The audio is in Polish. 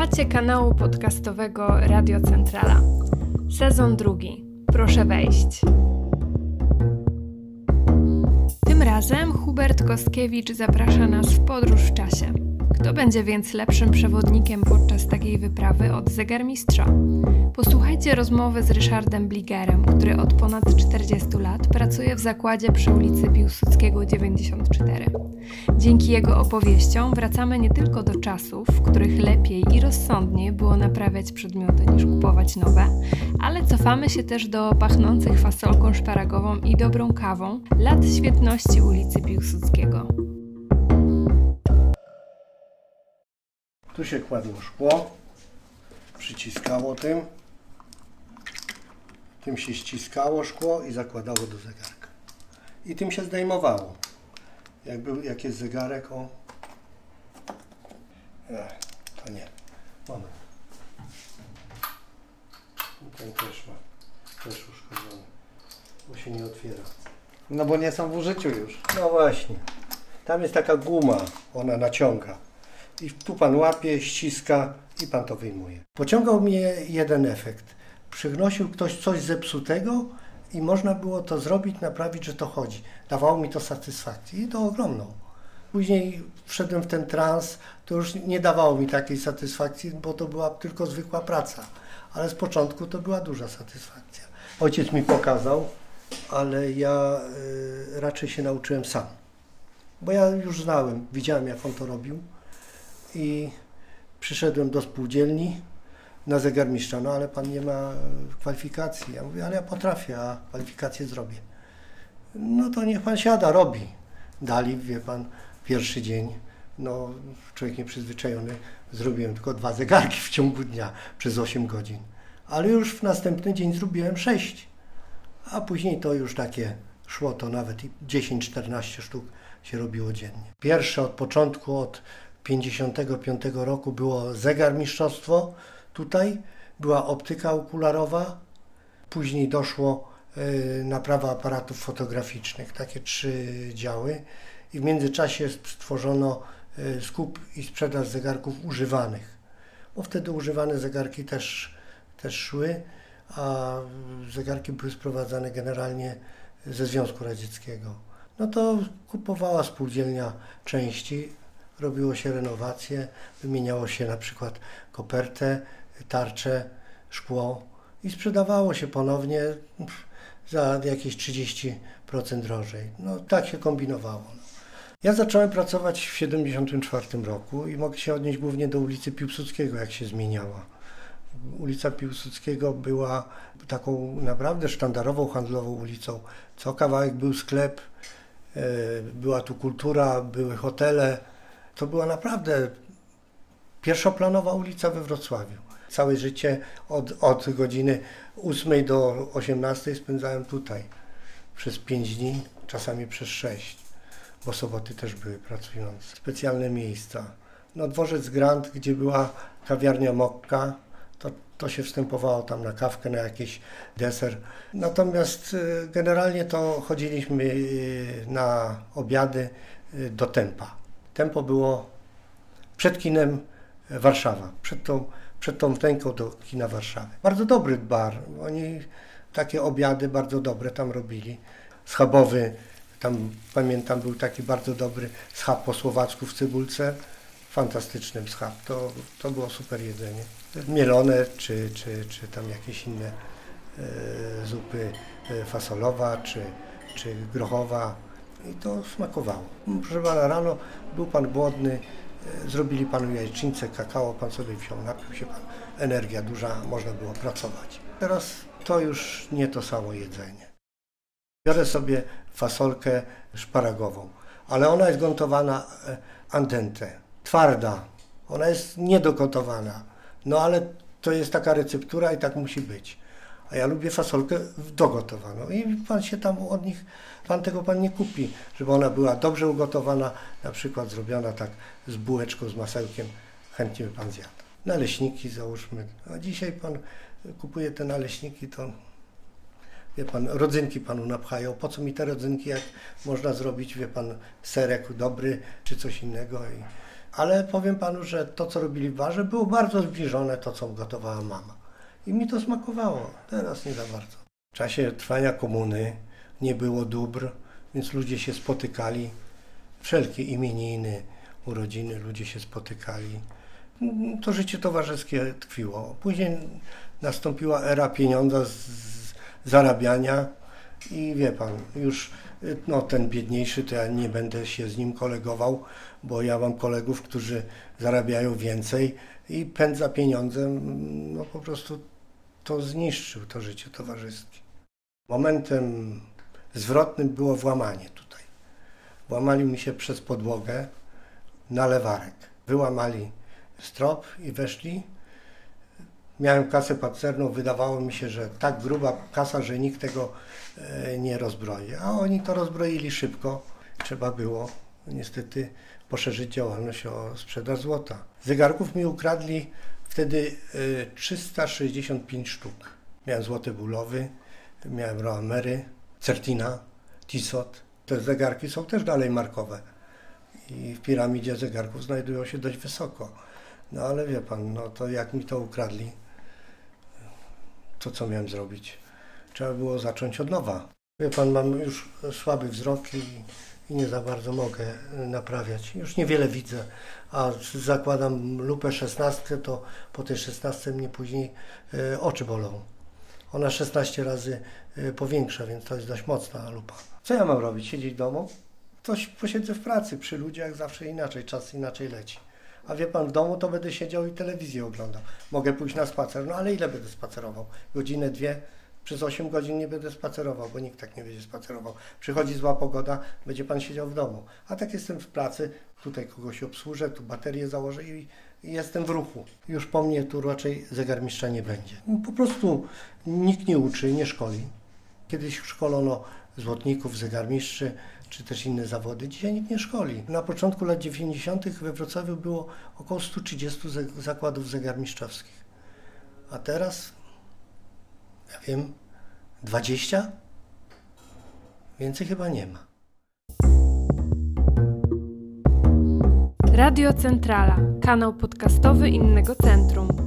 Słuchacie kanału podcastowego Radio Centrala. Sezon drugi. Proszę wejść. Tym razem Hubert Kostkiewicz zaprasza nas w podróż w czasie. Kto będzie więc lepszym przewodnikiem podczas takiej wyprawy od zegarmistrza? Posłuchajcie rozmowy z Ryszardem Bligerem, który od ponad 40 lat pracuje w zakładzie przy ulicy Piłsudskiego 94. Dzięki jego opowieściom wracamy nie tylko do czasów, w których lepiej i rozsądniej było naprawiać przedmioty niż kupować nowe, ale cofamy się też do pachnących fasolką szparagową i dobrą kawą lat świetności ulicy Piłsudskiego. Tu się kładło szkło, przyciskało tym, tym się ściskało szkło i zakładało do zegarka. I tym się zdejmowało. Jak, był, jak jest zegarek, o... Ech, to nie. Moment. Ten też ma, też uszkodzony, bo się nie otwiera. No bo nie są w użyciu już. No właśnie. Tam jest taka guma, ona naciąga. I tu pan łapie, ściska i pan to wyjmuje. Pociągał mnie jeden efekt. Przynosił ktoś coś zepsutego i można było to zrobić, naprawić, że to chodzi. Dawało mi to satysfakcję i to ogromną. Później wszedłem w ten trans, to już nie dawało mi takiej satysfakcji, bo to była tylko zwykła praca. Ale z początku to była duża satysfakcja. Ojciec mi pokazał, ale ja y, raczej się nauczyłem sam. Bo ja już znałem, widziałem jak on to robił i przyszedłem do spółdzielni na zegarmistrza, no ale pan nie ma kwalifikacji. Ja mówię, ale ja potrafię, a kwalifikację zrobię. No to niech pan siada, robi. Dali, wie pan, pierwszy dzień, no człowiek nieprzyzwyczajony, zrobiłem tylko dwa zegarki w ciągu dnia przez 8 godzin. Ale już w następny dzień zrobiłem 6. A później to już takie szło, to nawet i 10-14 sztuk się robiło dziennie. Pierwsze od początku, od 55 roku było zegarmistrzostwo tutaj, była optyka okularowa, później doszło y, naprawa aparatów fotograficznych, takie trzy działy i w międzyczasie stworzono y, skup i sprzedaż zegarków używanych, bo wtedy używane zegarki też, też szły, a zegarki były sprowadzane generalnie ze Związku Radzieckiego. No to kupowała spółdzielnia części, robiło się renowacje, wymieniało się na przykład kopertę, tarczę, szkło i sprzedawało się ponownie za jakieś 30% drożej. No tak się kombinowało. Ja zacząłem pracować w 1974 roku i mogę się odnieść głównie do ulicy Piłsudskiego, jak się zmieniała. Ulica Piłsudskiego była taką naprawdę sztandarową, handlową ulicą. Co kawałek był sklep, e, była tu kultura, były hotele. To była naprawdę pierwszoplanowa ulica we Wrocławiu. Całe życie od, od godziny 8 do 18 spędzałem tutaj. Przez 5 dni, czasami przez 6, bo soboty też były pracujące. Specjalne miejsca. No dworzec Grand, gdzie była kawiarnia Mokka, to, to się wstępowało tam na kawkę, na jakiś deser. Natomiast y, generalnie to chodziliśmy y, na obiady y, do Tempa. Tempo było przed kinem Warszawa, przed tą, przed tą wtęką do kina Warszawy. Bardzo dobry bar. Oni takie obiady bardzo dobre tam robili. Schabowy, tam pamiętam był taki bardzo dobry schab po słowacku w cebulce. Fantastyczny schab. To, to było super jedzenie. Mielone czy, czy, czy tam jakieś inne e, zupy e, fasolowa czy, czy grochowa. I to smakowało. Proszę pana, rano był pan głodny, e, zrobili panu jajecznicę, kakao, pan sobie wziął, napił się pan. Energia duża, można było pracować. Teraz to już nie to samo jedzenie. Biorę sobie fasolkę szparagową, ale ona jest gontowana e, andente, twarda. Ona jest niedogotowana. No ale to jest taka receptura i tak musi być. A ja lubię fasolkę dogotowaną i pan się tam od nich, pan tego pan nie kupi, żeby ona była dobrze ugotowana, na przykład zrobiona tak z bułeczką, z masełkiem, chętnie by pan zjadł. Naleśniki załóżmy. A dzisiaj pan kupuje te naleśniki, to wie pan, rodzynki panu napchają. Po co mi te rodzynki, jak można zrobić, wie pan, serek dobry czy coś innego i Ale powiem panu, że to, co robili w barze, było bardzo zbliżone to, co gotowała mama. I mi to smakowało. Teraz nie za bardzo. W czasie trwania komuny nie było dóbr, więc ludzie się spotykali. Wszelkie imieniny, urodziny, ludzie się spotykali. To życie towarzyskie tkwiło. Później nastąpiła era pieniądza, z, zarabiania i wie pan, już no, ten biedniejszy, to ja nie będę się z nim kolegował, bo ja mam kolegów, którzy zarabiają więcej i pęd za pieniądzem, no po prostu to zniszczył to życie towarzyskie. Momentem zwrotnym było włamanie tutaj. Włamali mi się przez podłogę na lewarek. Wyłamali strop i weszli. Miałem kasę pancerną, wydawało mi się, że tak gruba kasa, że nikt tego e, nie rozbroi. A oni to rozbroili szybko. Trzeba było niestety poszerzyć działalność o sprzedaż złota. Zegarków mi ukradli wtedy e, 365 sztuk. Miałem złoty bólowy, miałem Roamery, Certina, Tissot. Te zegarki są też dalej markowe. I w piramidzie zegarków znajdują się dość wysoko. No ale wie pan, no to jak mi to ukradli, to co miałem zrobić? Trzeba było zacząć od nowa. Wie pan, mam już słaby wzrok i nie za bardzo mogę naprawiać. Już niewiele widzę, a zakładam lupę 16, to po tej 16 mnie później e, oczy bolą. Ona 16 razy e, powiększa, więc to jest dość mocna lupa. Co ja mam robić? Siedzieć w domu? Coś posiedzę w pracy, przy ludziach zawsze inaczej, czas inaczej leci. A wie pan, w domu to będę siedział i telewizję oglądał. Mogę pójść na spacer, no ale ile będę spacerował? Godzinę, dwie? Przez 8 godzin nie będę spacerował, bo nikt tak nie będzie spacerował. Przychodzi zła pogoda, będzie pan siedział w domu. A tak jestem w pracy, tutaj kogoś obsłużę, tu baterię założę i, i jestem w ruchu. Już po mnie tu raczej zegarmistrza nie będzie. Po prostu nikt nie uczy, nie szkoli. Kiedyś szkolono złotników, zegarmistrzy, czy też inne zawody. Dzisiaj nikt nie szkoli. Na początku lat 90. we Wrocławiu było około 130 ze- zakładów zegarmistrzowskich. A teraz, ja wiem, 20? Więcej chyba nie ma. Radio Centrala, kanał podcastowy innego centrum.